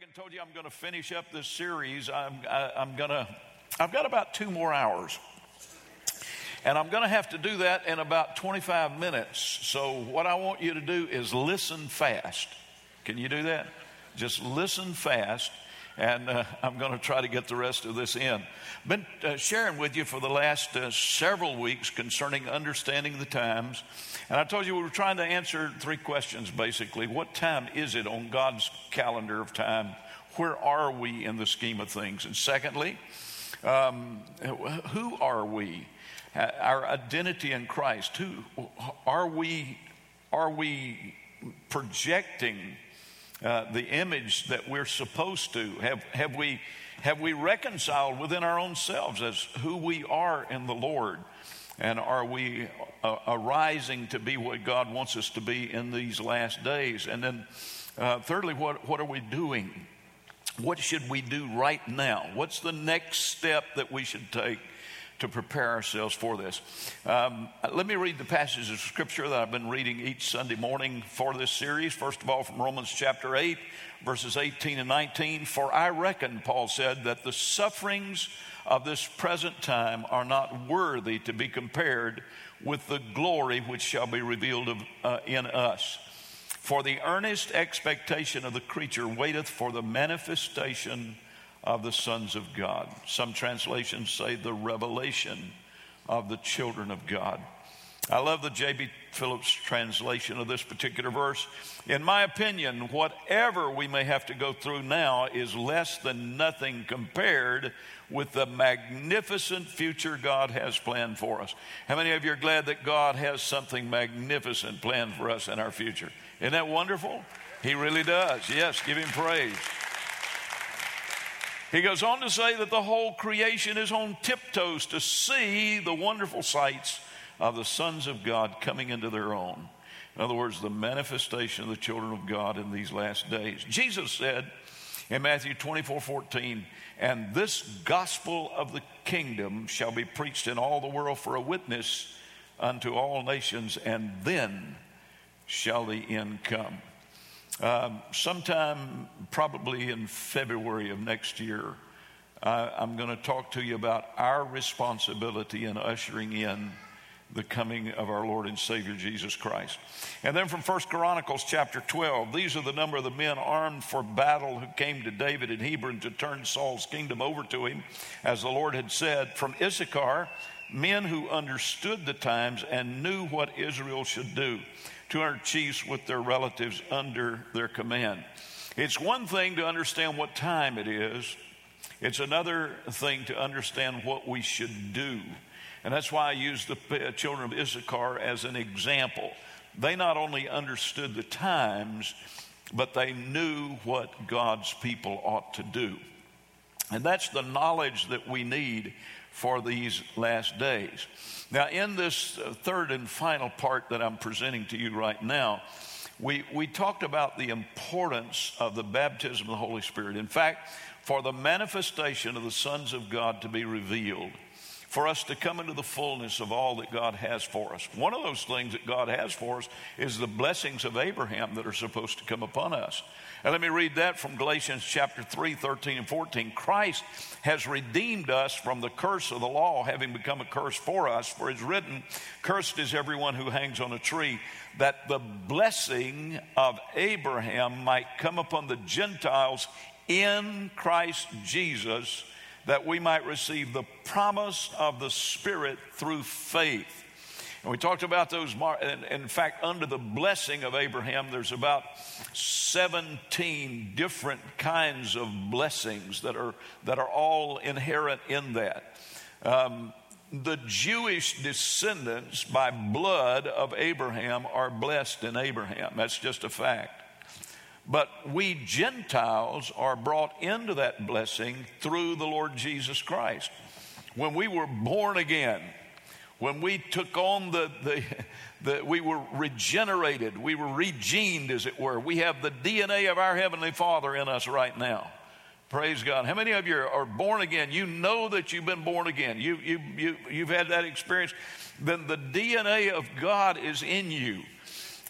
Reagan told you I'm going to finish up this series, I'm, I, I'm going to, I've got about two more hours. And I'm going to have to do that in about 25 minutes. So, what I want you to do is listen fast. Can you do that? Just listen fast and uh, I'm going to try to get the rest of this in. Been uh, sharing with you for the last uh, several weeks concerning understanding the times, and I told you we were trying to answer three questions basically. What time is it on God's calendar of time? Where are we in the scheme of things? And secondly, um, who are we? Uh, our identity in Christ. Who are we? Are we projecting? Uh, the image that we're supposed to? Have, have, we, have we reconciled within our own selves as who we are in the Lord? And are we uh, arising to be what God wants us to be in these last days? And then, uh, thirdly, what, what are we doing? What should we do right now? What's the next step that we should take to prepare ourselves for this. Um, let me read the passages of scripture that I've been reading each Sunday morning for this series. First of all, from Romans chapter 8, verses 18 and 19. For I reckon, Paul said, that the sufferings of this present time are not worthy to be compared with the glory which shall be revealed of, uh, in us. For the earnest expectation of the creature waiteth for the manifestation of the sons of God. Some translations say the revelation of the children of God. I love the J.B. Phillips translation of this particular verse. In my opinion, whatever we may have to go through now is less than nothing compared with the magnificent future God has planned for us. How many of you are glad that God has something magnificent planned for us in our future? Isn't that wonderful? He really does. Yes, give him praise. He goes on to say that the whole creation is on tiptoes to see the wonderful sights of the sons of God coming into their own. In other words, the manifestation of the children of God in these last days. Jesus said in Matthew 24 14, and this gospel of the kingdom shall be preached in all the world for a witness unto all nations, and then shall the end come. Um, sometime probably in February of next year, I'm going to talk to you about our responsibility in ushering in the coming of our Lord and Savior Jesus Christ. And then from First Chronicles chapter 12, these are the number of the men armed for battle who came to David in Hebron to turn Saul's kingdom over to him, as the Lord had said. From Issachar, men who understood the times and knew what Israel should do. 200 chiefs with their relatives under their command. It's one thing to understand what time it is, it's another thing to understand what we should do. And that's why I use the uh, children of Issachar as an example. They not only understood the times, but they knew what God's people ought to do. And that's the knowledge that we need for these last days. Now, in this third and final part that I'm presenting to you right now, we, we talked about the importance of the baptism of the Holy Spirit. In fact, for the manifestation of the sons of God to be revealed, for us to come into the fullness of all that God has for us. One of those things that God has for us is the blessings of Abraham that are supposed to come upon us. And let me read that from Galatians chapter 3, 13 and 14. Christ has redeemed us from the curse of the law, having become a curse for us. For it's written, Cursed is everyone who hangs on a tree, that the blessing of Abraham might come upon the Gentiles in Christ Jesus, that we might receive the promise of the Spirit through faith. And we talked about those, in fact, under the blessing of Abraham, there's about 17 different kinds of blessings that are, that are all inherent in that. Um, the Jewish descendants by blood of Abraham are blessed in Abraham. That's just a fact. But we Gentiles are brought into that blessing through the Lord Jesus Christ. When we were born again, when we took on the, the, the, we were regenerated, we were regened, as it were. We have the DNA of our Heavenly Father in us right now. Praise God. How many of you are born again? You know that you've been born again. You, you, you, you've had that experience. Then the DNA of God is in you.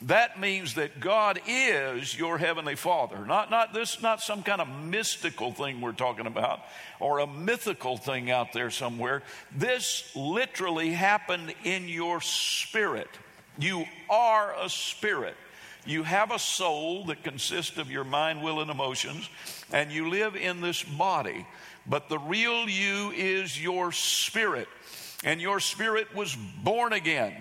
That means that God is your heavenly Father. Not, not this, not some kind of mystical thing we're talking about or a mythical thing out there somewhere. This literally happened in your spirit. You are a spirit. You have a soul that consists of your mind, will, and emotions, and you live in this body. But the real you is your spirit, and your spirit was born again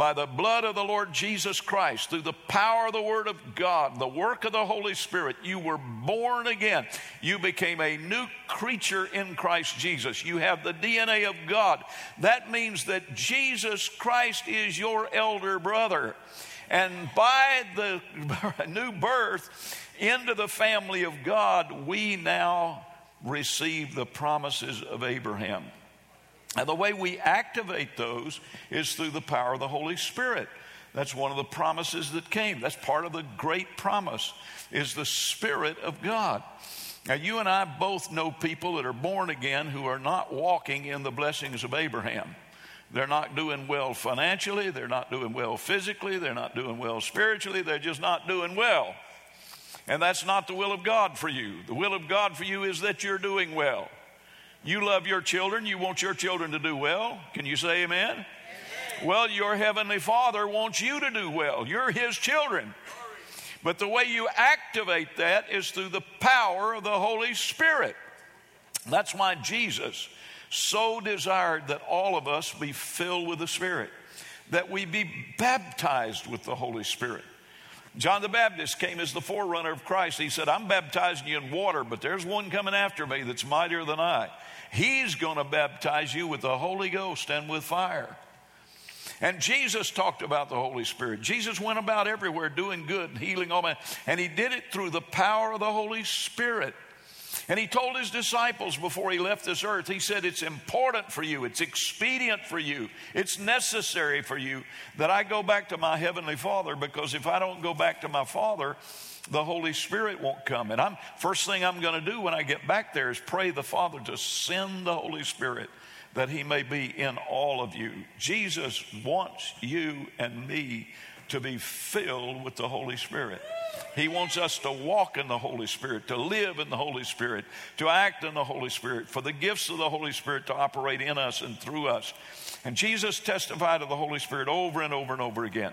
by the blood of the Lord Jesus Christ, through the power of the Word of God, the work of the Holy Spirit, you were born again. You became a new creature in Christ Jesus. You have the DNA of God. That means that Jesus Christ is your elder brother. And by the new birth into the family of God, we now receive the promises of Abraham. And the way we activate those is through the power of the Holy Spirit. That's one of the promises that came. That's part of the great promise is the Spirit of God. Now, you and I both know people that are born again who are not walking in the blessings of Abraham. They're not doing well financially, they're not doing well physically, they're not doing well spiritually, they're just not doing well. And that's not the will of God for you. The will of God for you is that you're doing well. You love your children, you want your children to do well. Can you say amen? amen? Well, your heavenly Father wants you to do well. You're His children. But the way you activate that is through the power of the Holy Spirit. That's why Jesus so desired that all of us be filled with the Spirit, that we be baptized with the Holy Spirit. John the Baptist came as the forerunner of Christ. He said, I'm baptizing you in water, but there's one coming after me that's mightier than I. He's going to baptize you with the Holy Ghost and with fire. And Jesus talked about the Holy Spirit. Jesus went about everywhere doing good and healing all men, and he did it through the power of the Holy Spirit. And he told his disciples before he left this earth, he said, It's important for you, it's expedient for you, it's necessary for you that I go back to my heavenly Father because if I don't go back to my Father, the Holy Spirit won't come. And I'm first thing I'm going to do when I get back there is pray the Father to send the Holy Spirit that he may be in all of you. Jesus wants you and me to be filled with the Holy Spirit. He wants us to walk in the Holy Spirit, to live in the Holy Spirit, to act in the Holy Spirit, for the gifts of the Holy Spirit to operate in us and through us. And Jesus testified of the Holy Spirit over and over and over again.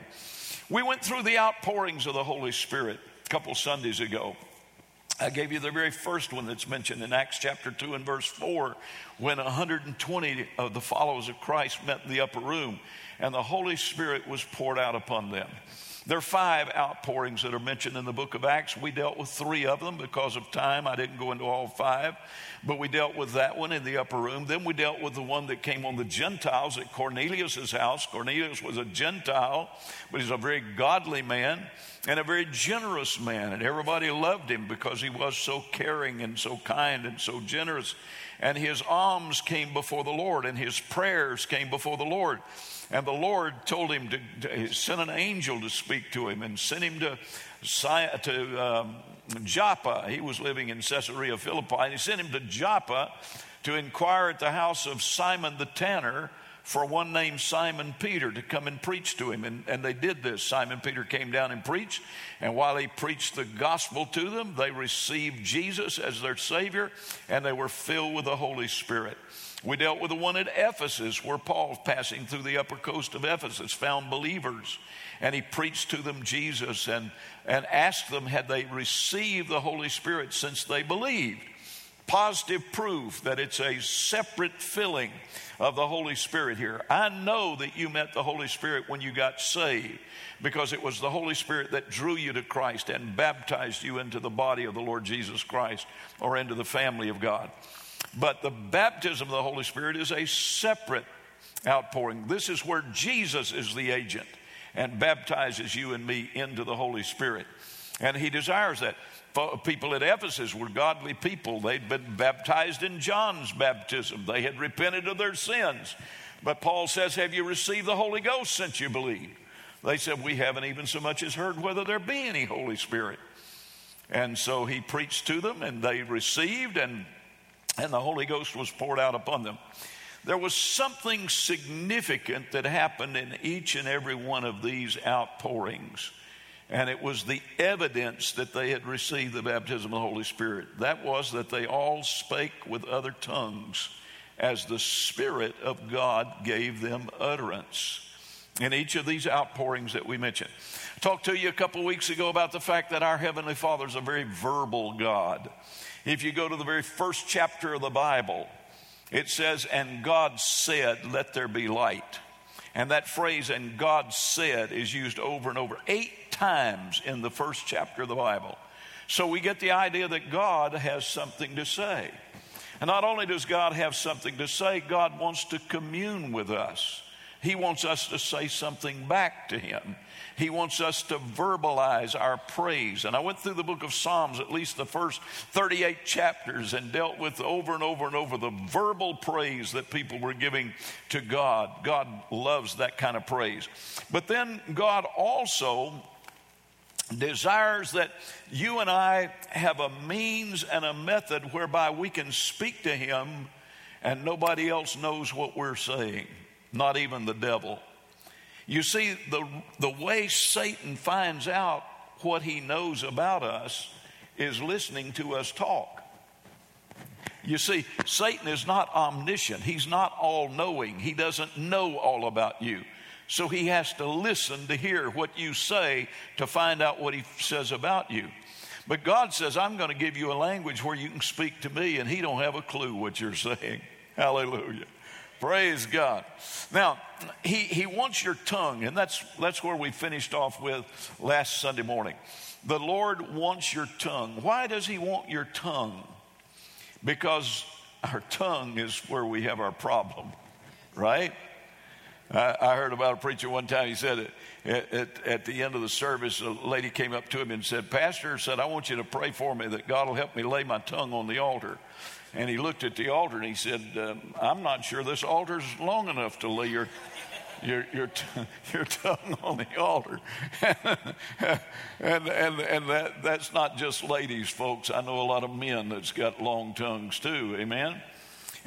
We went through the outpourings of the Holy Spirit a couple Sundays ago. I gave you the very first one that's mentioned in Acts chapter 2 and verse 4 when 120 of the followers of Christ met in the upper room and the Holy Spirit was poured out upon them. There are five outpourings that are mentioned in the book of Acts. We dealt with three of them because of time. I didn't go into all five, but we dealt with that one in the upper room. Then we dealt with the one that came on the Gentiles at Cornelius' house. Cornelius was a Gentile, but he's a very godly man and a very generous man, and everybody loved him because he was so caring and so kind and so generous. And his alms came before the Lord, and his prayers came before the Lord. And the Lord told him to, to send an angel to speak to him and sent him to, to um, Joppa. He was living in Caesarea Philippi. And he sent him to Joppa to inquire at the house of Simon the tanner for one named Simon Peter to come and preach to him. And, and they did this. Simon Peter came down and preached. And while he preached the gospel to them, they received Jesus as their Savior and they were filled with the Holy Spirit. We dealt with the one at Ephesus where Paul, passing through the upper coast of Ephesus, found believers and he preached to them Jesus and, and asked them, had they received the Holy Spirit since they believed? Positive proof that it's a separate filling of the Holy Spirit here. I know that you met the Holy Spirit when you got saved because it was the Holy Spirit that drew you to Christ and baptized you into the body of the Lord Jesus Christ or into the family of God. But the baptism of the Holy Spirit is a separate outpouring. This is where Jesus is the agent and baptizes you and me into the Holy Spirit. And he desires that. People at Ephesus were godly people. They'd been baptized in John's baptism, they had repented of their sins. But Paul says, Have you received the Holy Ghost since you believe? They said, We haven't even so much as heard whether there be any Holy Spirit. And so he preached to them, and they received, and and the Holy Ghost was poured out upon them. there was something significant that happened in each and every one of these outpourings. And it was the evidence that they had received the baptism of the Holy Spirit. That was that they all spake with other tongues as the Spirit of God gave them utterance. In each of these outpourings that we mentioned. I talked to you a couple weeks ago about the fact that our Heavenly Father is a very verbal God. If you go to the very first chapter of the Bible, it says, And God said, Let there be light. And that phrase, and God said, is used over and over eight times in the first chapter of the Bible. So we get the idea that God has something to say. And not only does God have something to say, God wants to commune with us. He wants us to say something back to Him. He wants us to verbalize our praise. And I went through the book of Psalms, at least the first 38 chapters, and dealt with over and over and over the verbal praise that people were giving to God. God loves that kind of praise. But then God also desires that you and I have a means and a method whereby we can speak to Him and nobody else knows what we're saying, not even the devil. You see, the, the way Satan finds out what he knows about us is listening to us talk. You see, Satan is not omniscient, he's not all knowing, he doesn't know all about you. So he has to listen to hear what you say to find out what he says about you. But God says, I'm going to give you a language where you can speak to me, and he don't have a clue what you're saying. Hallelujah. Praise God. Now, he, he wants your tongue, and that's, that's where we finished off with last Sunday morning. The Lord wants your tongue. Why does He want your tongue? Because our tongue is where we have our problem, right? I, I heard about a preacher one time. He said at, at, at, the end of the service, a lady came up to him and said, Pastor said, I want you to pray for me that God will help me lay my tongue on the altar. And he looked at the altar and he said, um, I'm not sure this altar's long enough to lay your your your, t- your tongue on the altar, and and and that that's not just ladies, folks. I know a lot of men that's got long tongues too. Amen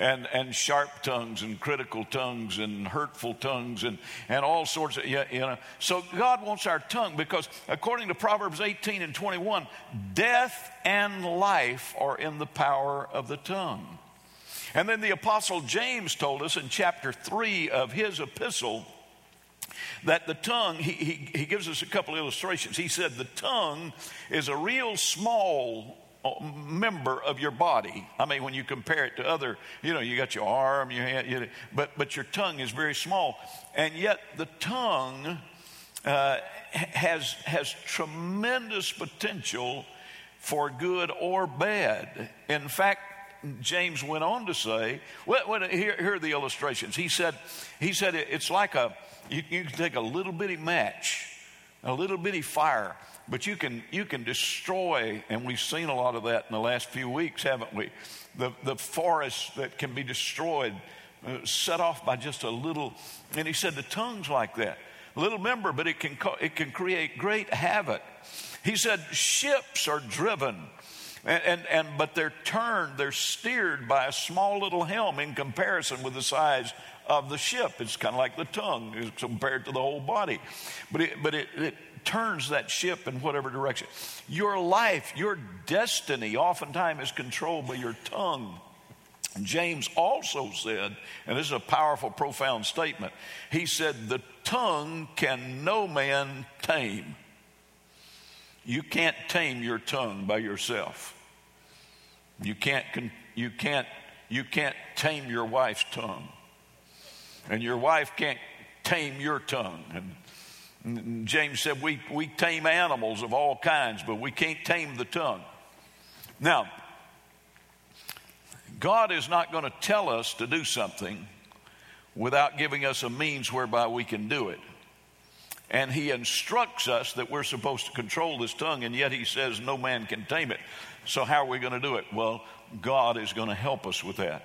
and, and sharp tongues and critical tongues and hurtful tongues and, and all sorts of, you know. So God wants our tongue because according to Proverbs 18 and 21, death and life are in the power of the tongue. And then the Apostle James told us in chapter 3 of his epistle that the tongue, he, he, he gives us a couple illustrations. He said the tongue is a real small member of your body. I mean, when you compare it to other, you know, you got your arm, your hand, you know, but but your tongue is very small, and yet the tongue uh, has has tremendous potential for good or bad. In fact. James went on to say, well, well here, here, are the illustrations. He said, he said it's like a, you, you can take a little bitty match, a little bitty fire, but you can, you can destroy, and we've seen a lot of that in the last few weeks, haven't we? The, the forests that can be destroyed, uh, set off by just a little. And he said the tongue's like that. A little member, but it can, it can create great havoc. He said ships are driven. And, and, and, but they're turned, they're steered by a small little helm in comparison with the size of the ship. It's kind of like the tongue compared to the whole body. But it, but it, it turns that ship in whatever direction. Your life, your destiny, oftentimes is controlled by your tongue. James also said, and this is a powerful, profound statement, he said, The tongue can no man tame. You can't tame your tongue by yourself. You can't, you can't, you can't tame your wife's tongue. And your wife can't tame your tongue. And James said, we, we tame animals of all kinds, but we can't tame the tongue. Now, God is not going to tell us to do something without giving us a means whereby we can do it. And He instructs us that we're supposed to control this tongue, and yet He says no man can tame it. So, how are we going to do it? Well, God is going to help us with that.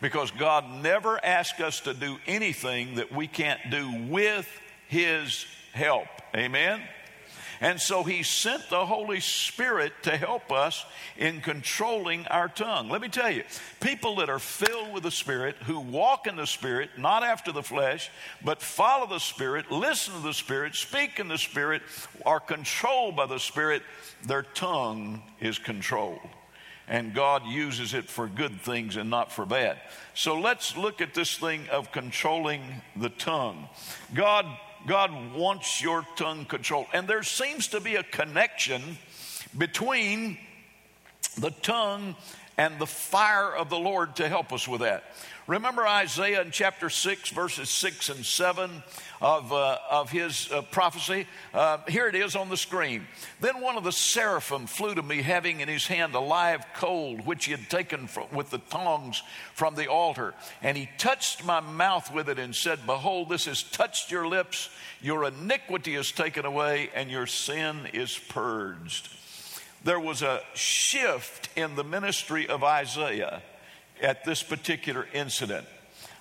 Because God never asks us to do anything that we can't do with His help. Amen? And so he sent the Holy Spirit to help us in controlling our tongue. Let me tell you, people that are filled with the Spirit, who walk in the Spirit, not after the flesh, but follow the Spirit, listen to the Spirit, speak in the Spirit, are controlled by the Spirit, their tongue is controlled and God uses it for good things and not for bad. So let's look at this thing of controlling the tongue. God, God wants your tongue controlled. And there seems to be a connection between the tongue and the fire of the Lord to help us with that. Remember Isaiah in chapter 6, verses 6 and 7 of, uh, of his uh, prophecy? Uh, here it is on the screen. Then one of the seraphim flew to me, having in his hand a live coal, which he had taken from, with the tongs from the altar. And he touched my mouth with it and said, Behold, this has touched your lips. Your iniquity is taken away, and your sin is purged. There was a shift in the ministry of Isaiah at this particular incident.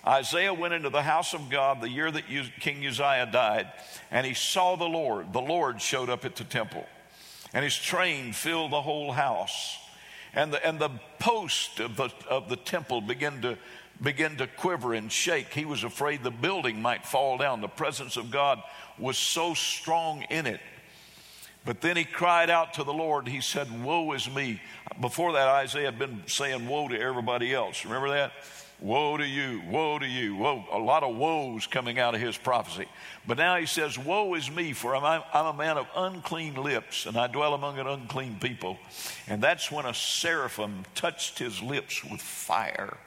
Isaiah went into the house of God the year that King Uzziah died, and he saw the Lord. The Lord showed up at the temple, and his train filled the whole house. And the, and the post of the, of the temple began to, began to quiver and shake. He was afraid the building might fall down. The presence of God was so strong in it. But then he cried out to the Lord. He said, Woe is me. Before that, Isaiah had been saying woe to everybody else. Remember that? Woe to you, woe to you, woe. A lot of woes coming out of his prophecy. But now he says, Woe is me, for I'm, I'm a man of unclean lips, and I dwell among an unclean people. And that's when a seraphim touched his lips with fire.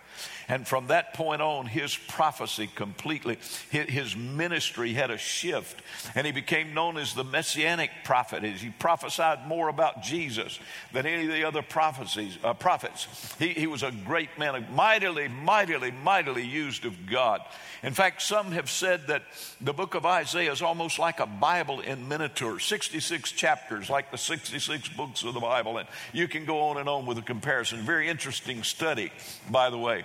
And from that point on, his prophecy completely, his ministry had a shift. And he became known as the messianic prophet he prophesied more about Jesus than any of the other prophecies, uh, prophets. He, he was a great man, mightily, mightily, mightily used of God. In fact, some have said that the book of Isaiah is almost like a Bible in miniature 66 chapters, like the 66 books of the Bible. And you can go on and on with a comparison. Very interesting study, by the way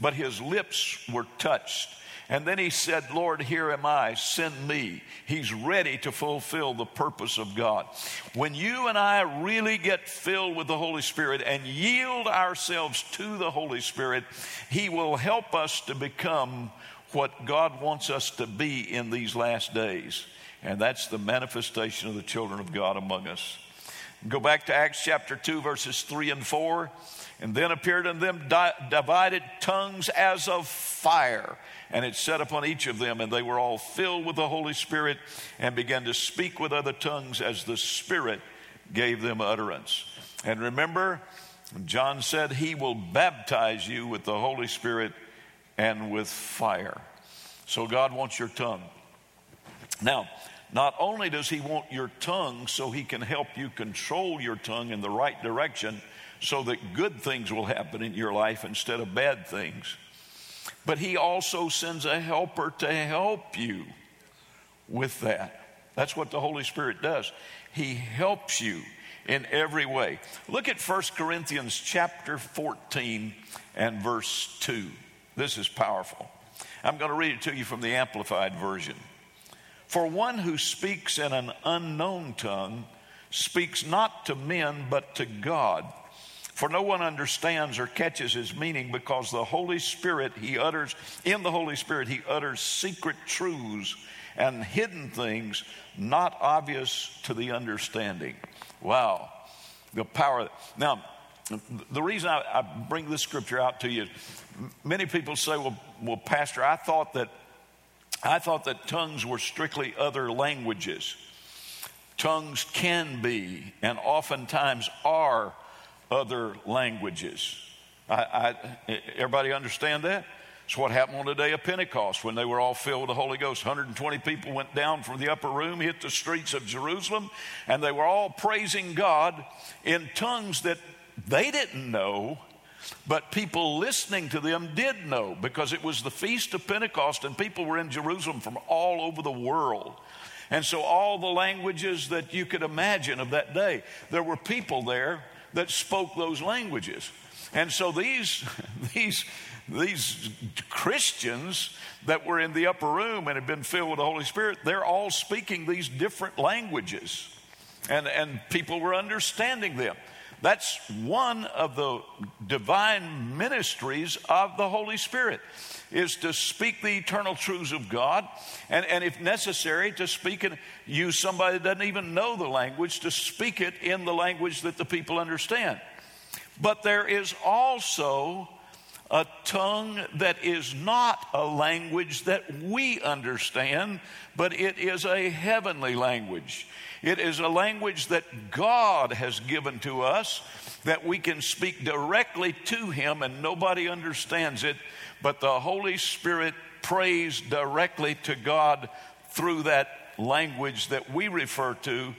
but his lips were touched. And then he said, Lord, here am I, send me. He's ready to fulfill the purpose of God. When you and I really get filled with the Holy Spirit and yield ourselves to the Holy Spirit, He will help us to become what God wants us to be in these last days. And that's the manifestation of the children of God among us. Go back to Acts chapter 2, verses 3 and 4. And then appeared unto them di- divided tongues as of fire, and it set upon each of them, and they were all filled with the Holy Spirit and began to speak with other tongues as the Spirit gave them utterance. And remember, John said, He will baptize you with the Holy Spirit and with fire. So God wants your tongue. Now, not only does He want your tongue so He can help you control your tongue in the right direction so that good things will happen in your life instead of bad things. But He also sends a helper to help you with that. That's what the Holy Spirit does. He helps you in every way. Look at 1 Corinthians chapter 14 and verse 2. This is powerful. I'm going to read it to you from the Amplified Version. For one who speaks in an unknown tongue speaks not to men but to God for no one understands or catches his meaning because the Holy Spirit, he utters, in the Holy Spirit, he utters secret truths and hidden things not obvious to the understanding. Wow. The power. Now, the reason I, I bring this scripture out to you, many people say, well, well, Pastor, I thought that I thought that tongues were strictly other languages. Tongues can be and oftentimes are other languages. I, I, everybody understand that? It's what happened on the day of Pentecost when they were all filled with the Holy Ghost. 120 people went down from the upper room, hit the streets of Jerusalem, and they were all praising God in tongues that they didn't know, but people listening to them did know because it was the feast of Pentecost and people were in Jerusalem from all over the world. And so, all the languages that you could imagine of that day, there were people there that spoke those languages. And so these, these, these Christians that were in the upper room and had been filled with the Holy Spirit, they're all speaking these different languages. and, and people were understanding them. That's one of the divine ministries of the Holy Spirit is to speak the eternal truths of God, and, and if necessary, to speak and use somebody that doesn't even know the language to speak it in the language that the people understand. But there is also a tongue that is not a language that we understand, but it is a heavenly language. It is a language that God has given to us that we can speak directly to Him and nobody understands it, but the Holy Spirit prays directly to God through that language that we refer to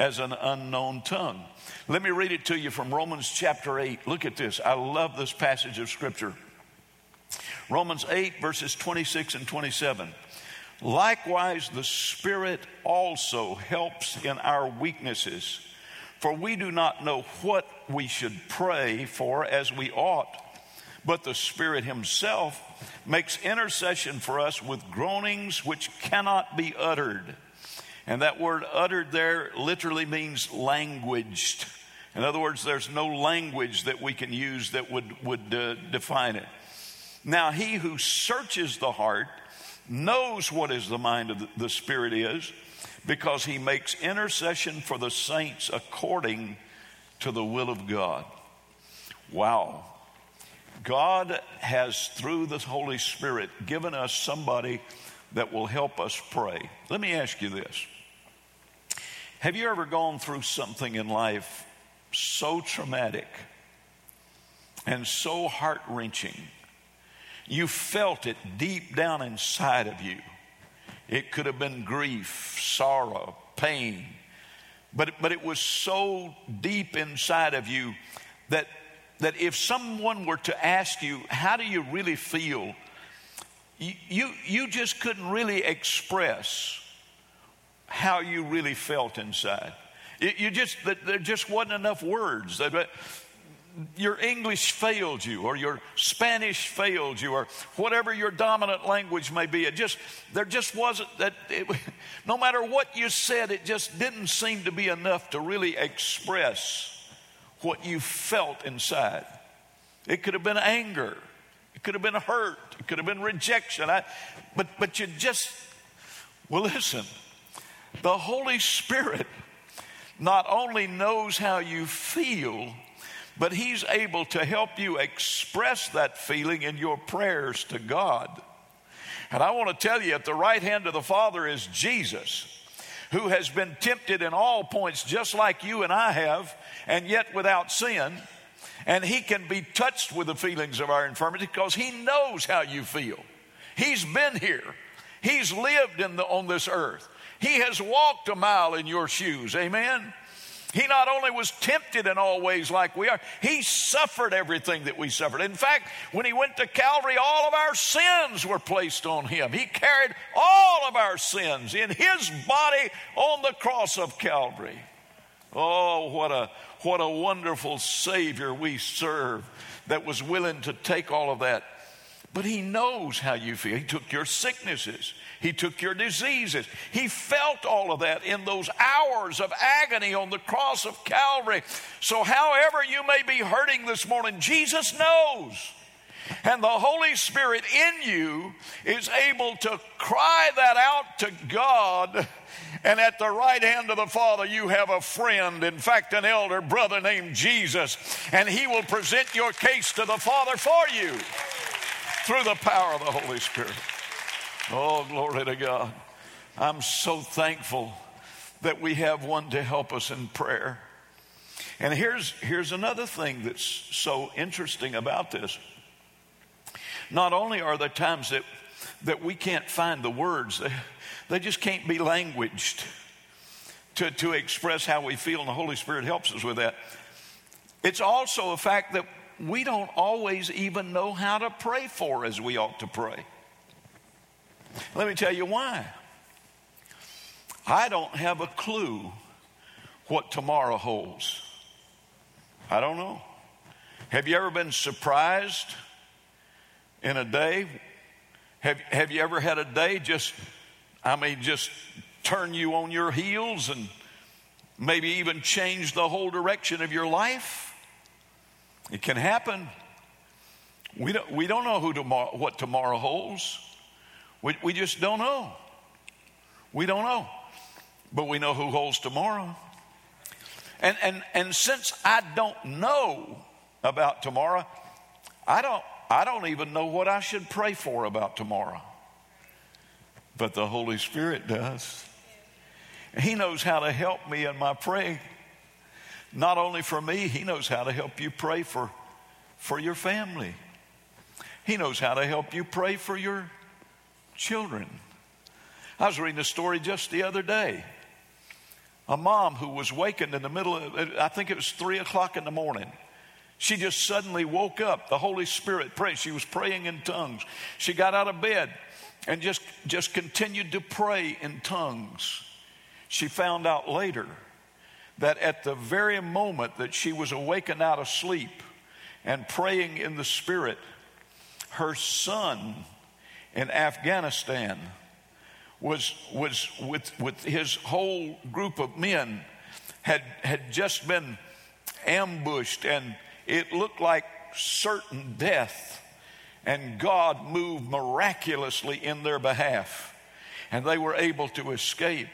as an unknown tongue. Let me read it to you from Romans chapter 8. Look at this. I love this passage of Scripture. Romans 8, verses 26 and 27. Likewise, the Spirit also helps in our weaknesses, for we do not know what we should pray for as we ought, but the Spirit Himself makes intercession for us with groanings which cannot be uttered. And that word uttered there literally means languaged. In other words, there's no language that we can use that would, would uh, define it. Now, he who searches the heart knows what is the mind of the Spirit is because he makes intercession for the saints according to the will of God. Wow. God has, through the Holy Spirit, given us somebody that will help us pray. Let me ask you this Have you ever gone through something in life so traumatic and so heart wrenching? You felt it deep down inside of you. It could have been grief, sorrow, pain, but, but it was so deep inside of you that, that if someone were to ask you, How do you really feel? You, you, just couldn't really express how you really felt inside. you just, there just wasn't enough words your English failed you or your Spanish failed you or whatever your dominant language may be. It just, there just wasn't that, it, no matter what you said, it just didn't seem to be enough to really express what you felt inside. It could have been anger, it could have been hurt, it could have been rejection. I, but, but you just, well, listen, the Holy Spirit not only knows how you feel, but He's able to help you express that feeling in your prayers to God. And I want to tell you, at the right hand of the Father is Jesus, who has been tempted in all points, just like you and I have, and yet without sin. And He can be touched with the feelings of our infirmity because He knows how you feel. He's been here, He's lived the, on this earth, He has walked a mile in your shoes. Amen. He not only was tempted in all ways like we are, he suffered everything that we suffered. In fact, when he went to Calvary, all of our sins were placed on him. He carried all of our sins in his body on the cross of Calvary. Oh, what a, what a wonderful Savior we serve that was willing to take all of that. But he knows how you feel. He took your sicknesses. He took your diseases. He felt all of that in those hours of agony on the cross of Calvary. So, however you may be hurting this morning, Jesus knows. And the Holy Spirit in you is able to cry that out to God. And at the right hand of the Father, you have a friend, in fact, an elder brother named Jesus. And he will present your case to the Father for you through the power of the Holy Spirit. Oh, glory to God. I'm so thankful that we have one to help us in prayer. And here's, here's another thing that's so interesting about this. Not only are there times that, that we can't find the words, they, they just can't be languaged to, to express how we feel, and the Holy Spirit helps us with that. It's also a fact that we don't always even know how to pray for as we ought to pray. Let me tell you why. I don't have a clue what tomorrow holds. I don't know. Have you ever been surprised in a day? Have, have you ever had a day just, I mean, just turn you on your heels and maybe even change the whole direction of your life. It can happen. We don't, we don't know who tomorrow, what tomorrow holds. We, we just don't know. We don't know. But we know who holds tomorrow. And, and, and since I don't know about tomorrow, I don't, I don't even know what I should pray for about tomorrow. But the Holy Spirit does. He knows how to help me in my praying. Not only for me, He knows how to help you pray for, for your family. He knows how to help you pray for your children. I was reading a story just the other day. A mom who was wakened in the middle of, I think it was three o'clock in the morning. She just suddenly woke up. The Holy Spirit prayed. She was praying in tongues. She got out of bed and just, just continued to pray in tongues. She found out later that at the very moment that she was awakened out of sleep and praying in the Spirit, her son in Afghanistan was, was with, with his whole group of men had, had just been ambushed and it looked like certain death. And God moved miraculously in their behalf. And they were able to escape.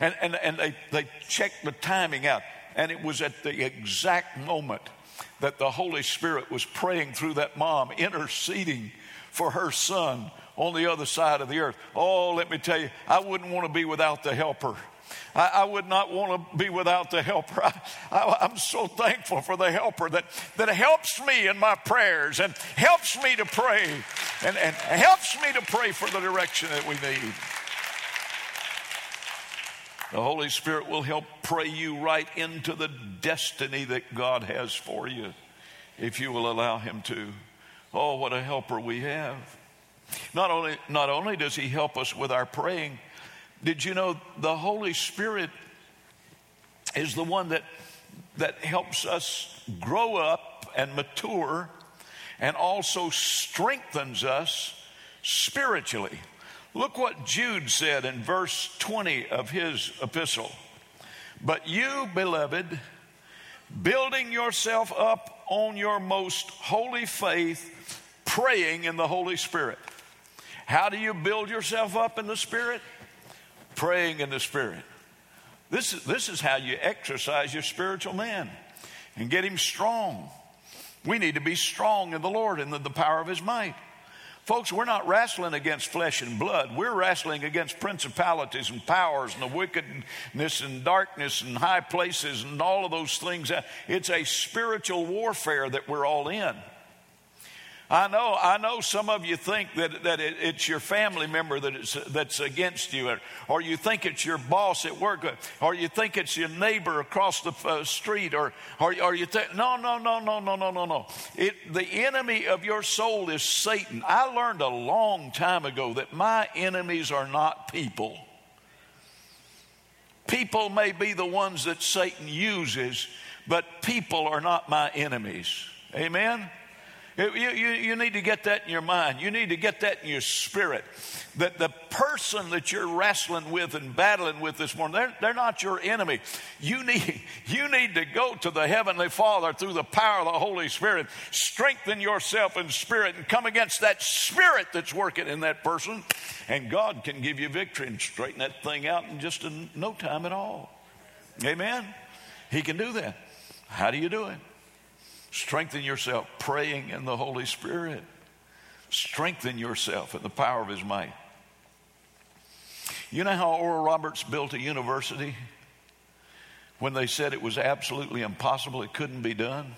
And, and, and they, they checked the timing out. And it was at the exact moment that the Holy Spirit was praying through that mom, interceding for her son on the other side of the earth. Oh, let me tell you, I wouldn't want to be without the helper. I, I would not want to be without the helper. I, am so thankful for the helper that, that helps me in my prayers and helps me to pray and, and helps me to pray for the direction that we need. The Holy Spirit will help pray you right into the destiny that God has for you if you will allow Him to. Oh, what a helper we have. Not only, not only does He help us with our praying, did you know the Holy Spirit is the one that, that helps us grow up and mature and also strengthens us spiritually? Look what Jude said in verse 20 of his epistle. But you, beloved, building yourself up on your most holy faith, praying in the Holy Spirit. How do you build yourself up in the Spirit? Praying in the Spirit. This, this is how you exercise your spiritual man and get him strong. We need to be strong in the Lord and in the power of his might. Folks, we're not wrestling against flesh and blood. We're wrestling against principalities and powers and the wickedness and darkness and high places and all of those things. It's a spiritual warfare that we're all in. I know, I know some of you think that, that it, it's your family member that is, that's against you, or, or, you think it's your boss at work, or you think it's your neighbor across the uh, street, or, or, or you think, no, no, no, no, no, no, no, no. It, the enemy of your soul is Satan. I learned a long time ago that my enemies are not people. People may be the ones that Satan uses, but people are not my enemies. Amen? You, you, you need to get that in your mind. You need to get that in your spirit. That the person that you're wrestling with and battling with this morning, they're, they're not your enemy. You need, you need to go to the Heavenly Father through the power of the Holy Spirit. Strengthen yourself in spirit and come against that spirit that's working in that person. And God can give you victory and straighten that thing out in just no time at all. Amen? He can do that. How do you do it? Strengthen yourself praying in the Holy Spirit. Strengthen yourself in the power of His might. You know how Oral Roberts built a university when they said it was absolutely impossible, it couldn't be done?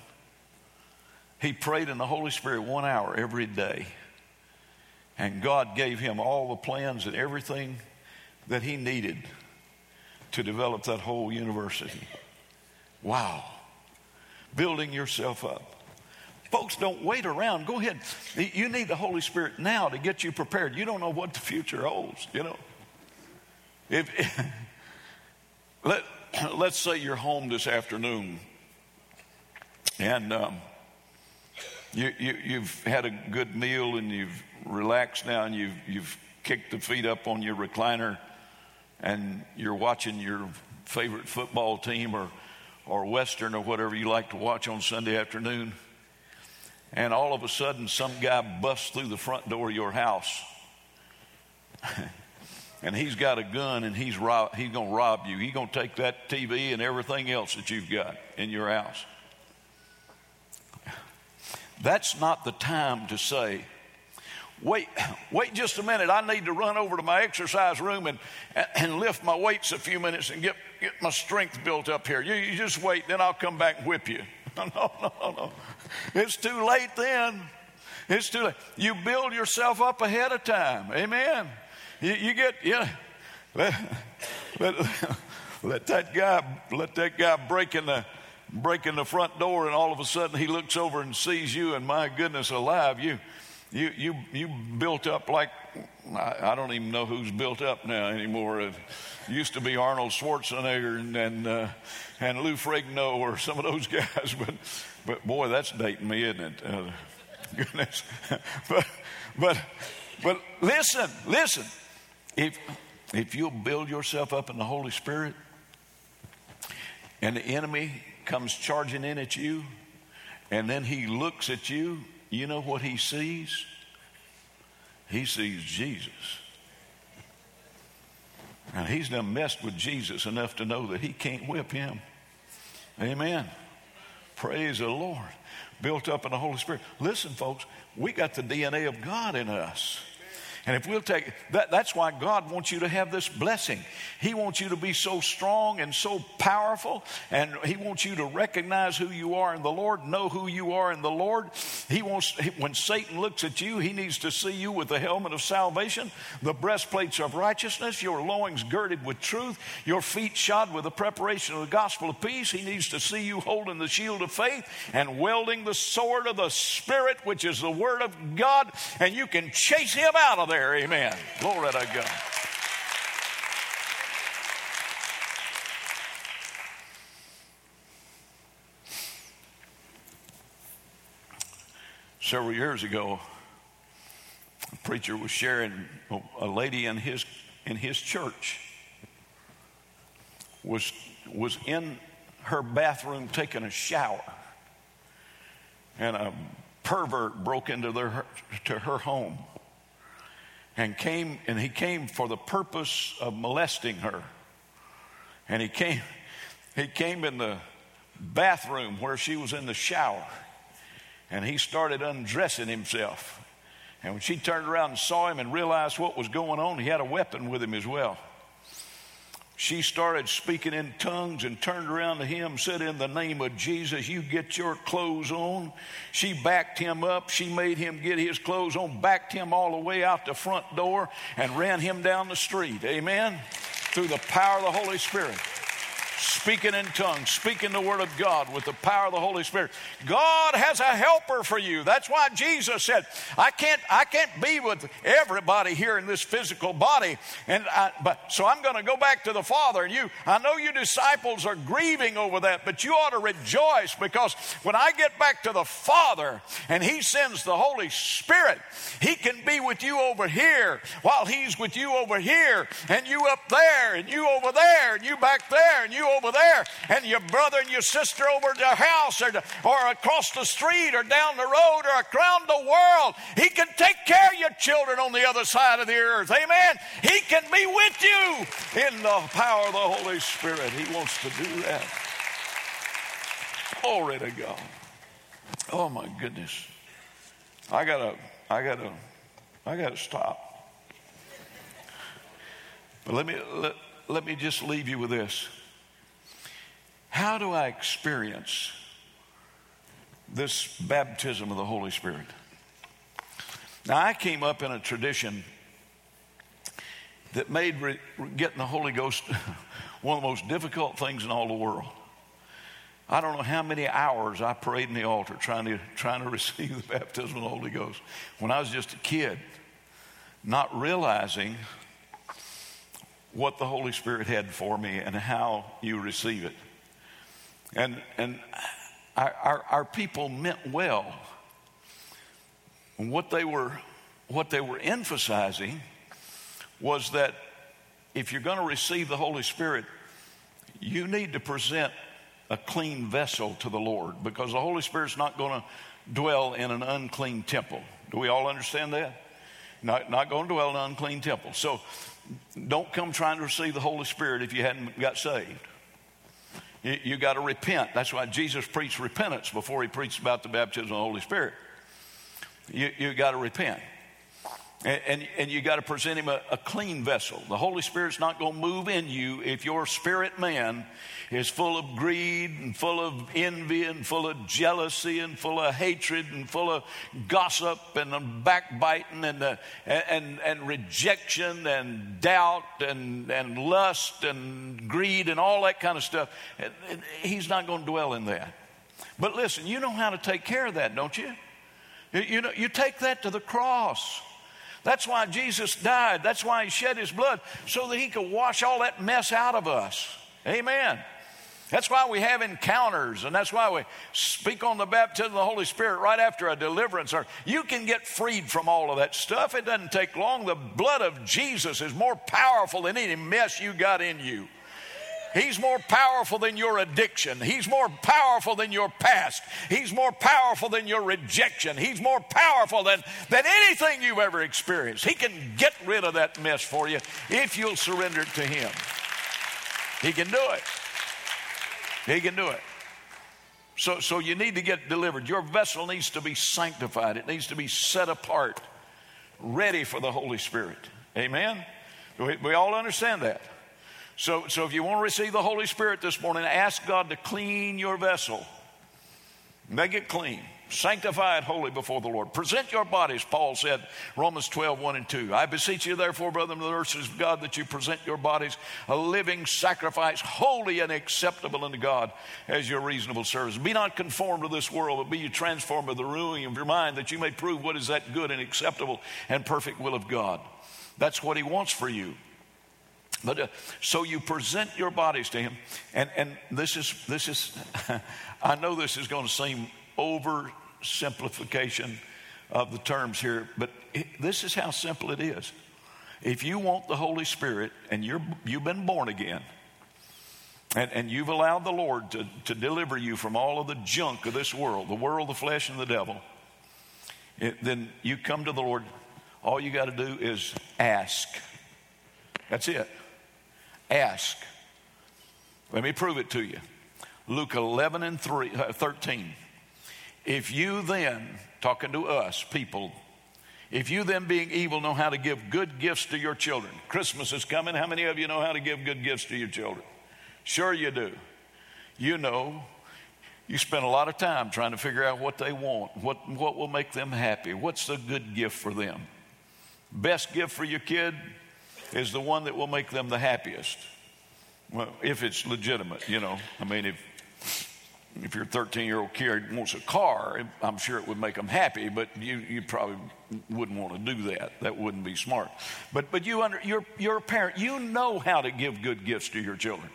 He prayed in the Holy Spirit one hour every day. And God gave him all the plans and everything that he needed to develop that whole university. Wow building yourself up. Folks, don't wait around. Go ahead. You need the Holy Spirit now to get you prepared. You don't know what the future holds, you know. If, let, let's say you're home this afternoon and um, you, you, you've had a good meal and you've relaxed now and you've, you've kicked the feet up on your recliner and you're watching your favorite football team or, or Western or whatever you like to watch on Sunday afternoon. And all of a sudden, some guy busts through the front door of your house. and he's got a gun and he's, he's going to rob you. He's going to take that TV and everything else that you've got in your house. That's not the time to say, wait, wait just a minute. I need to run over to my exercise room and, and lift my weights a few minutes and get, get my strength built up here. You, you just wait, then I'll come back and whip you. No, no, no, no. It's too late then. It's too late. You build yourself up ahead of time. Amen. You, you get, yeah. Let, let, let, that guy, let that guy break in the, break in the front door, and all of a sudden he looks over and sees you, and my goodness alive, you, you, you, you built up like, I, I don't even know who's built up now anymore. It used to be Arnold Schwarzenegger and, and, uh, and Lou Ferrigno or some of those guys, but, but boy, that's dating me, isn't it? Uh, goodness. but, but, but listen, listen. If, if you'll build yourself up in the Holy Spirit and the enemy comes charging in at you and then he looks at you you know what he sees? He sees Jesus. And he's done messed with Jesus enough to know that he can't whip him. Amen. Praise the Lord. Built up in the Holy Spirit. Listen, folks, we got the DNA of God in us. And if we'll take that, that's why God wants you to have this blessing. He wants you to be so strong and so powerful, and He wants you to recognize who you are in the Lord, know who you are in the Lord. He wants, when Satan looks at you, he needs to see you with the helmet of salvation, the breastplates of righteousness, your loins girded with truth, your feet shod with the preparation of the gospel of peace. He needs to see you holding the shield of faith and wielding the sword of the Spirit, which is the Word of God, and you can chase him out of there there. Amen. Glory to God. Several years ago, a preacher was sharing a lady in his in his church was was in her bathroom taking a shower, and a pervert broke into their to her home and came and he came for the purpose of molesting her. And he came he came in the bathroom where she was in the shower and he started undressing himself. And when she turned around and saw him and realized what was going on he had a weapon with him as well she started speaking in tongues and turned around to him said in the name of jesus you get your clothes on. She backed him up. She made him get his clothes on backed him all the way out the front door and ran him down the street. Amen. Through the power of the holy spirit speaking in tongues, speaking the word of God with the power of the Holy Spirit. God has a helper for you. That's why Jesus said, I can't, I can't be with everybody here in this physical body. And I, but so I'm going to go back to the Father. And you, I know you disciples are grieving over that, but you ought to rejoice because when I get back to the Father and He sends the Holy Spirit, He can be with you over here while He's with you over here, and you up there, and you over there, and you back there, and you over there, and your brother and your sister over the house or, or across the street or down the road or around the world. He can take care of your children on the other side of the earth. Amen. He can be with you in the power of the Holy Spirit. He wants to do that. Glory to God. Oh my goodness. I gotta, I gotta, I gotta stop. But let me let, let me just leave you with this. How do I experience this baptism of the Holy Spirit? Now, I came up in a tradition that made re- getting the Holy Ghost one of the most difficult things in all the world. I don't know how many hours I prayed in the altar trying to, trying to receive the baptism of the Holy Ghost when I was just a kid, not realizing what the Holy Spirit had for me and how you receive it. And, and our, our, our people meant well. And what they were, what they were emphasizing was that if you're going to receive the Holy Spirit, you need to present a clean vessel to the Lord because the Holy Spirit's not going to dwell in an unclean temple. Do we all understand that? Not, not going to dwell in an unclean temple. So don't come trying to receive the Holy Spirit if you hadn't got saved. You, you got to repent. That's why Jesus preached repentance before he preached about the baptism of the Holy Spirit. You, you got to repent. And, and, and, you got to present him a, a clean vessel. The Holy Spirit's not going to move in you if your spirit man is full of greed and full of envy and full of jealousy and full of hatred and full of gossip and backbiting and, uh, and, and rejection and doubt and, and lust and greed and all that kind of stuff. He's not going to dwell in that. But listen, you know how to take care of that, don't you? You know, you take that to the cross. That's why Jesus died. That's why he shed his blood, so that he could wash all that mess out of us. Amen. That's why we have encounters, and that's why we speak on the baptism of the Holy Spirit right after a deliverance. You can get freed from all of that stuff. It doesn't take long. The blood of Jesus is more powerful than any mess you got in you. He's more powerful than your addiction. He's more powerful than your past. He's more powerful than your rejection. He's more powerful than, than anything you've ever experienced. He can get rid of that mess for you if you'll surrender it to Him. He can do it. He can do it. So, so you need to get delivered. Your vessel needs to be sanctified, it needs to be set apart, ready for the Holy Spirit. Amen? We, we all understand that. So, so if you want to receive the Holy Spirit this morning, ask God to clean your vessel. Make it clean. Sanctify it holy before the Lord. Present your bodies, Paul said, Romans 12, 1 and 2. I beseech you, therefore, brethren, the mercies of God, that you present your bodies a living sacrifice, holy and acceptable unto God as your reasonable service. Be not conformed to this world, but be you transformed by the renewing of your mind, that you may prove what is that good and acceptable and perfect will of God. That's what He wants for you. But uh, so you present your bodies to him, and and this is this is, I know this is going to seem oversimplification of the terms here, but it, this is how simple it is. If you want the Holy Spirit and you're you've been born again, and, and you've allowed the Lord to, to deliver you from all of the junk of this world, the world, the flesh, and the devil, it, then you come to the Lord. All you got to do is ask. That's it. Ask. Let me prove it to you. Luke 11 and 3, uh, 13. If you then, talking to us, people, if you then, being evil, know how to give good gifts to your children, Christmas is coming. How many of you know how to give good gifts to your children? Sure, you do. You know, you spend a lot of time trying to figure out what they want, what, what will make them happy, what's the good gift for them. Best gift for your kid is the one that will make them the happiest. Well, if it's legitimate, you know. I mean, if if your 13 year old kid wants a car, I'm sure it would make them happy, but you, you probably wouldn't want to do that. That wouldn't be smart. But, but you under, you're, you're a parent. You know how to give good gifts to your children.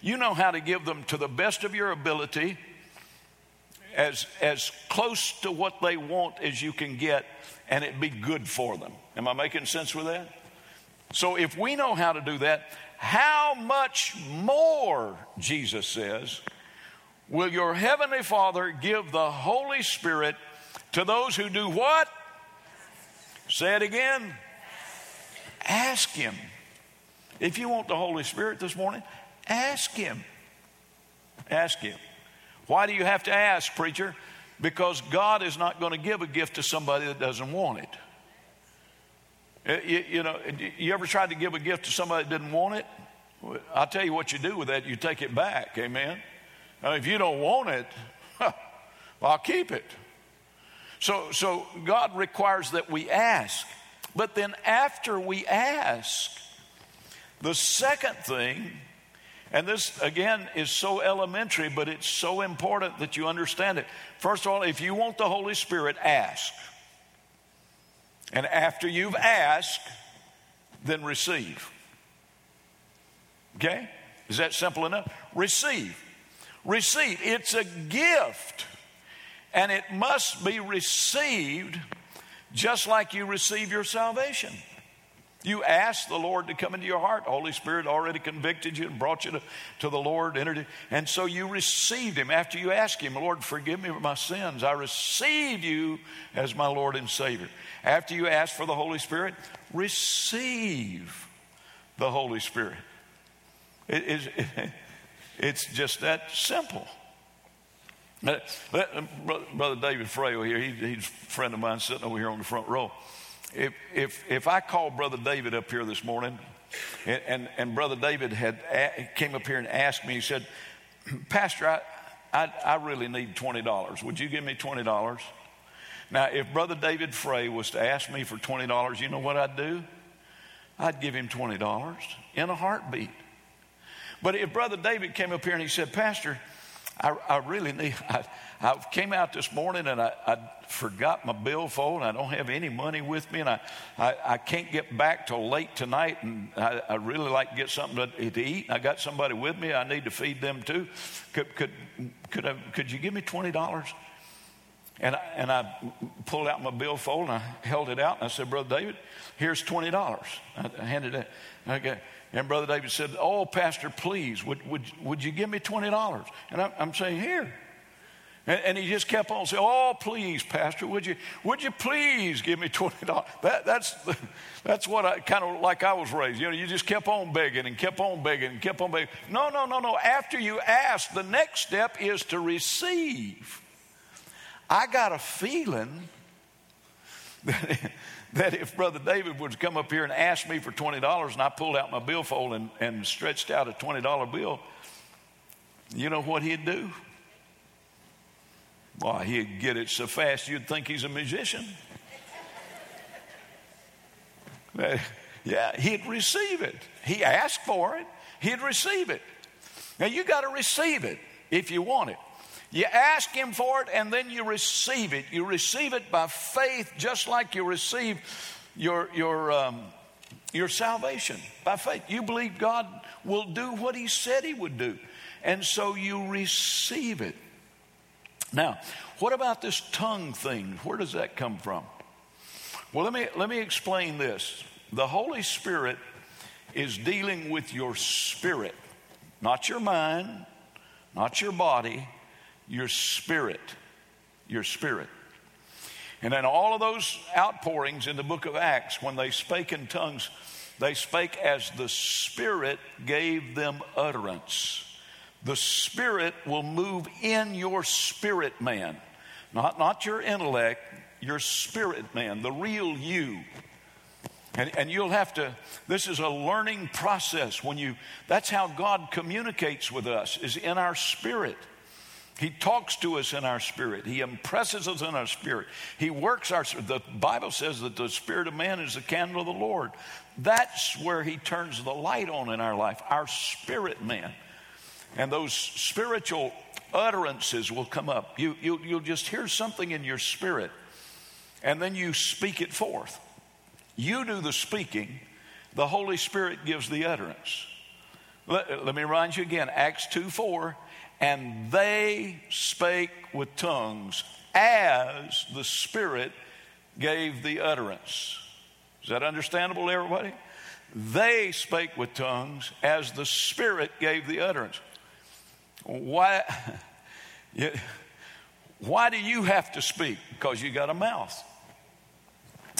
You know how to give them to the best of your ability, as, as close to what they want as you can get, and it be good for them. Am I making sense with that? So if we know how to do that, how much more, Jesus says, will your heavenly Father give the Holy Spirit to those who do what? Say it again. Ask Him. If you want the Holy Spirit this morning, ask Him. Ask Him. Why do you have to ask, preacher? Because God is not going to give a gift to somebody that doesn't want it. Uh, you, you, know, you ever tried to give a gift to somebody that didn't want it? I'll tell you what you do with that. You take it back. Amen. Now, if you don't want it, well, I'll keep it. So, so God requires that we ask. But then after we ask, the second thing, and this again is so elementary, but it's so important that you understand it. First of all, if you want the Holy Spirit, ask. And after you've asked, then receive. Okay? Is that simple enough? Receive. Receive. It's a gift. And it must be received just like you receive your salvation. You asked the Lord to come into your heart. The Holy Spirit already convicted you and brought you to, to the Lord. And so you received Him. After you asked Him, Lord, forgive me for my sins, I receive you as my Lord and Savior. After you ask for the Holy Spirit, receive the Holy Spirit. It, it, it's just that simple. Brother David Frail here, he, he's a friend of mine sitting over here on the front row. If, if, if I called Brother David up here this morning, and, and, and Brother David had a, came up here and asked me, he said, Pastor, I, I, I really need $20. Would you give me $20? Now, if Brother David Frey was to ask me for $20, you know what I'd do? I'd give him $20 in a heartbeat. But if Brother David came up here and he said, Pastor, I, I really need, I, I, came out this morning and I, I, forgot my billfold. I don't have any money with me and I, I, I can't get back till late tonight and I, I really like to get something to, to eat. I got somebody with me. I need to feed them too. Could, could, could, I, could you give me $20? And I, and I pulled out my billfold and I held it out and I said, Brother David, here's $20. I handed it. Okay. And Brother David said, Oh, Pastor, please, would, would, would you give me $20? And I'm, I'm saying, Here. And, and, he just kept on saying, Oh, please, Pastor, would you, would you please give me $20? That, that's, that's what I kind of like I was raised. You know, you just kept on begging and kept on begging and kept on begging. No, no, no, no. After you ask, the next step is to receive. I got a feeling that that if Brother David would come up here and ask me for $20 and I pulled out my billfold and, and stretched out a $20 bill, you know what he'd do? Why, he'd get it so fast you'd think he's a musician. yeah, he'd receive it. He asked for it, he'd receive it. Now you got to receive it if you want it. You ask Him for it and then you receive it. You receive it by faith, just like you receive your, your, um, your salvation by faith. You believe God will do what He said He would do. And so you receive it. Now, what about this tongue thing? Where does that come from? Well, let me, let me explain this. The Holy Spirit is dealing with your spirit, not your mind, not your body, your spirit. Your spirit. And then all of those outpourings in the book of Acts, when they spake in tongues, they spake as the Spirit gave them utterance. The Spirit will move in your spirit man, not, not your intellect, your spirit man, the real you. And, and you'll have to, this is a learning process when you, that's how God communicates with us, is in our spirit. He talks to us in our spirit. He impresses us in our spirit. He works our the Bible says that the spirit of man is the candle of the Lord. That's where he turns the light on in our life, our spirit man. And those spiritual utterances will come up. You, you, you'll just hear something in your spirit, and then you speak it forth. You do the speaking, the Holy Spirit gives the utterance. Let, let me remind you again Acts 2 4 and they spake with tongues as the Spirit gave the utterance. Is that understandable, everybody? They spake with tongues as the Spirit gave the utterance. Why, why do you have to speak? Because you got a mouth.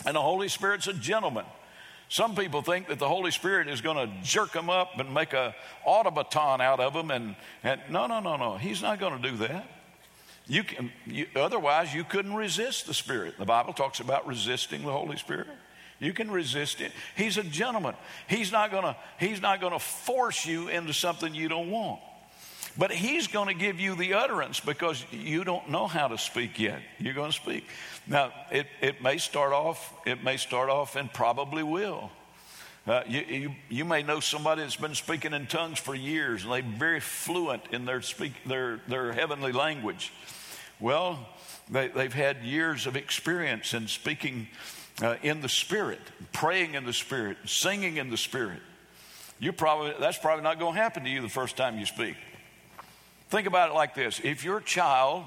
And the Holy Spirit's a gentleman. Some people think that the Holy Spirit is going to jerk them up and make a automaton out of them. And, and no, no, no, no. He's not going to do that. You can, you, otherwise, you couldn't resist the Spirit. The Bible talks about resisting the Holy Spirit. You can resist it. He's a gentleman. He's not going to. He's not going to force you into something you don't want. But he's going to give you the utterance because you don't know how to speak yet. You're going to speak. Now, it, it may start off, it may start off and probably will. Uh, you, you, you, may know somebody that's been speaking in tongues for years and they're very fluent in their, speak, their, their heavenly language. Well, they, have had years of experience in speaking uh, in the Spirit, praying in the Spirit, singing in the Spirit. You probably, that's probably not going to happen to you the first time you speak. Think about it like this if your child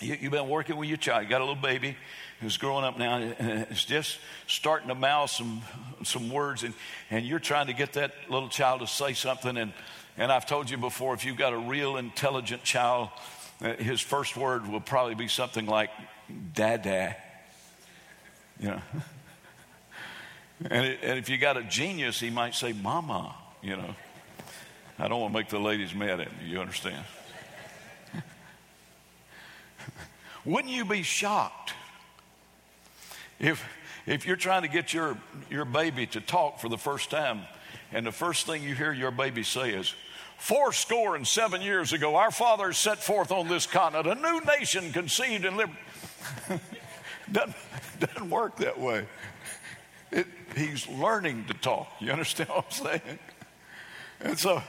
you, have been working with your child. You got a little baby who's growing up now, and it's just starting to mouth some some words, and and you're trying to get that little child to say something. And and I've told you before, if you've got a real intelligent child, uh, his first word will probably be something like "dada," you know. And, it, and if you got a genius, he might say "mama," you know. I don't want to make the ladies mad at me. You understand? Wouldn't you be shocked if, if you're trying to get your, your baby to talk for the first time and the first thing you hear your baby say is, Four score and seven years ago, our fathers set forth on this continent a new nation conceived in liberty. doesn't, doesn't work that way. It, he's learning to talk. You understand what I'm saying? And so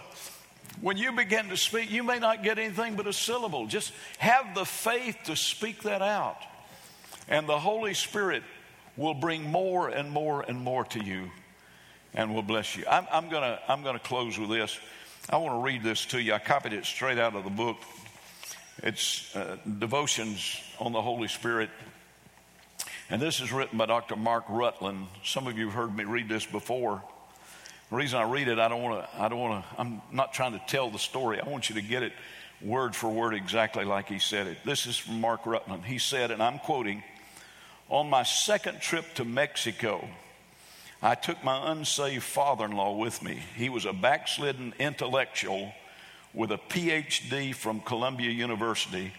when you begin to speak, you may not get anything but a syllable. Just have the faith to speak that out. And the Holy Spirit will bring more and more and more to you and will bless you. I'm, I'm going I'm to close with this. I want to read this to you. I copied it straight out of the book. It's uh, Devotions on the Holy Spirit. And this is written by Dr. Mark Rutland. Some of you have heard me read this before. The reason I read it, I don't want to, I don't want to, I'm not trying to tell the story. I want you to get it word for word exactly like he said it. This is from Mark Rutland. He said, and I'm quoting, on my second trip to Mexico, I took my unsaved father in law with me. He was a backslidden intellectual with a PhD from Columbia University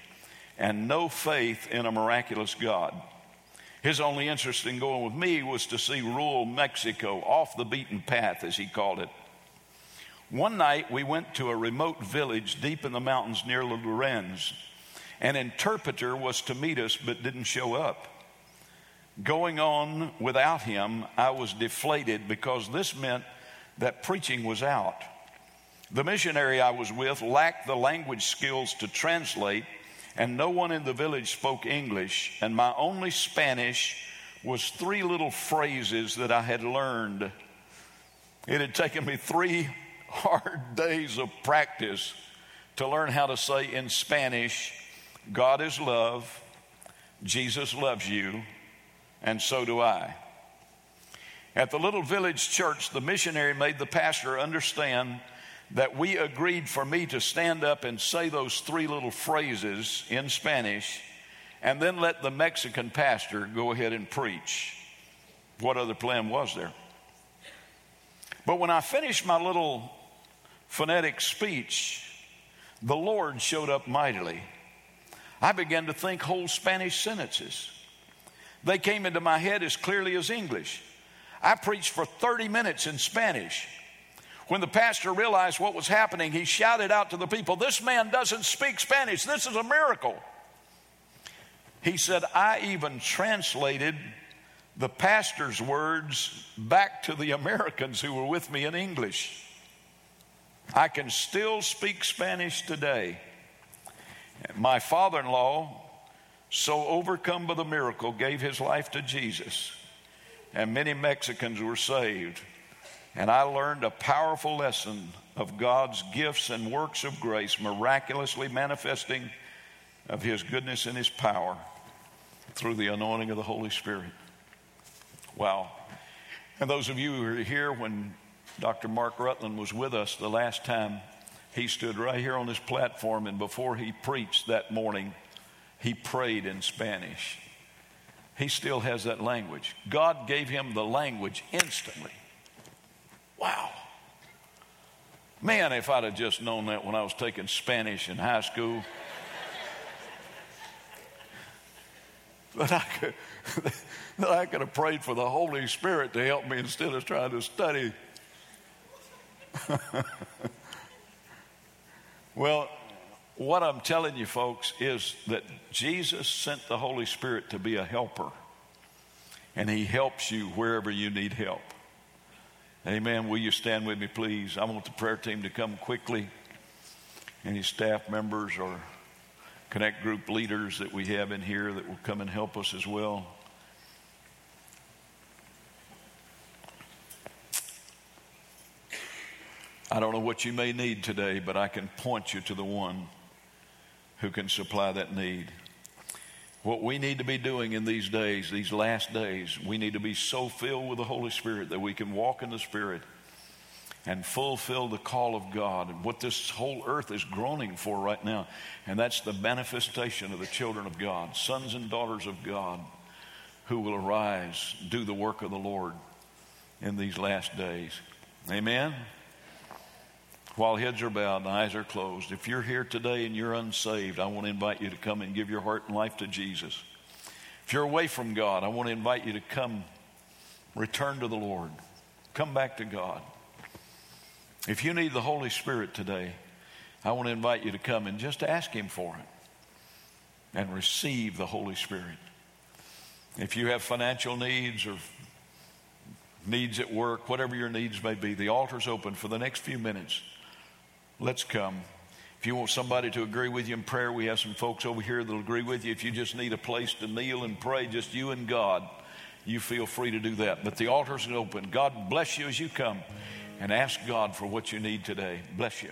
and no faith in a miraculous God. His only interest in going with me was to see rural Mexico, off the beaten path, as he called it. One night we went to a remote village deep in the mountains near Lorenz. An interpreter was to meet us but didn't show up. Going on without him, I was deflated because this meant that preaching was out. The missionary I was with lacked the language skills to translate and no one in the village spoke English, and my only Spanish was three little phrases that I had learned. It had taken me three hard days of practice to learn how to say in Spanish, God is love, Jesus loves you, and so do I. At the little village church, the missionary made the pastor understand that we agreed for me to stand up and say those three little phrases in Spanish and then let the Mexican pastor go ahead and preach. What other plan was there? But when I finished my little phonetic speech, the Lord showed up mightily. I began to think whole Spanish sentences. They came into my head as clearly as English. I preached for 30 minutes in Spanish. When the pastor realized what was happening, he shouted out to the people, This man doesn't speak Spanish. This is a miracle. He said, I even translated the pastor's words back to the Americans who were with me in English. I can still speak Spanish today. My father in law, so overcome by the miracle, gave his life to Jesus, and many Mexicans were saved. And I learned a powerful lesson of God's gifts and works of grace, miraculously manifesting of His goodness and His power through the anointing of the Holy Spirit. Wow. And those of you who were here when Dr. Mark Rutland was with us the last time, he stood right here on this platform, and before he preached that morning, he prayed in Spanish. He still has that language. God gave him the language instantly. Wow. Man, if I'd have just known that when I was taking Spanish in high school. that I could, that I could have prayed for the Holy Spirit to help me instead of trying to study. well, what I'm telling you, folks, is that Jesus sent the Holy Spirit to be a helper, and He helps you wherever you need help. Amen. Will you stand with me, please? I want the prayer team to come quickly. Any staff members or connect group leaders that we have in here that will come and help us as well. I don't know what you may need today, but I can point you to the one who can supply that need. What we need to be doing in these days, these last days, we need to be so filled with the Holy Spirit that we can walk in the Spirit and fulfill the call of God and what this whole earth is groaning for right now. And that's the manifestation of the children of God, sons and daughters of God who will arise, do the work of the Lord in these last days. Amen. While heads are bowed and eyes are closed, if you're here today and you're unsaved, I want to invite you to come and give your heart and life to Jesus. If you're away from God, I want to invite you to come, return to the Lord, come back to God. If you need the Holy Spirit today, I want to invite you to come and just ask Him for it and receive the Holy Spirit. If you have financial needs or needs at work, whatever your needs may be, the altar's open for the next few minutes. Let's come. If you want somebody to agree with you in prayer, we have some folks over here that'll agree with you. If you just need a place to kneel and pray, just you and God, you feel free to do that. But the altar's open. God bless you as you come and ask God for what you need today. Bless you.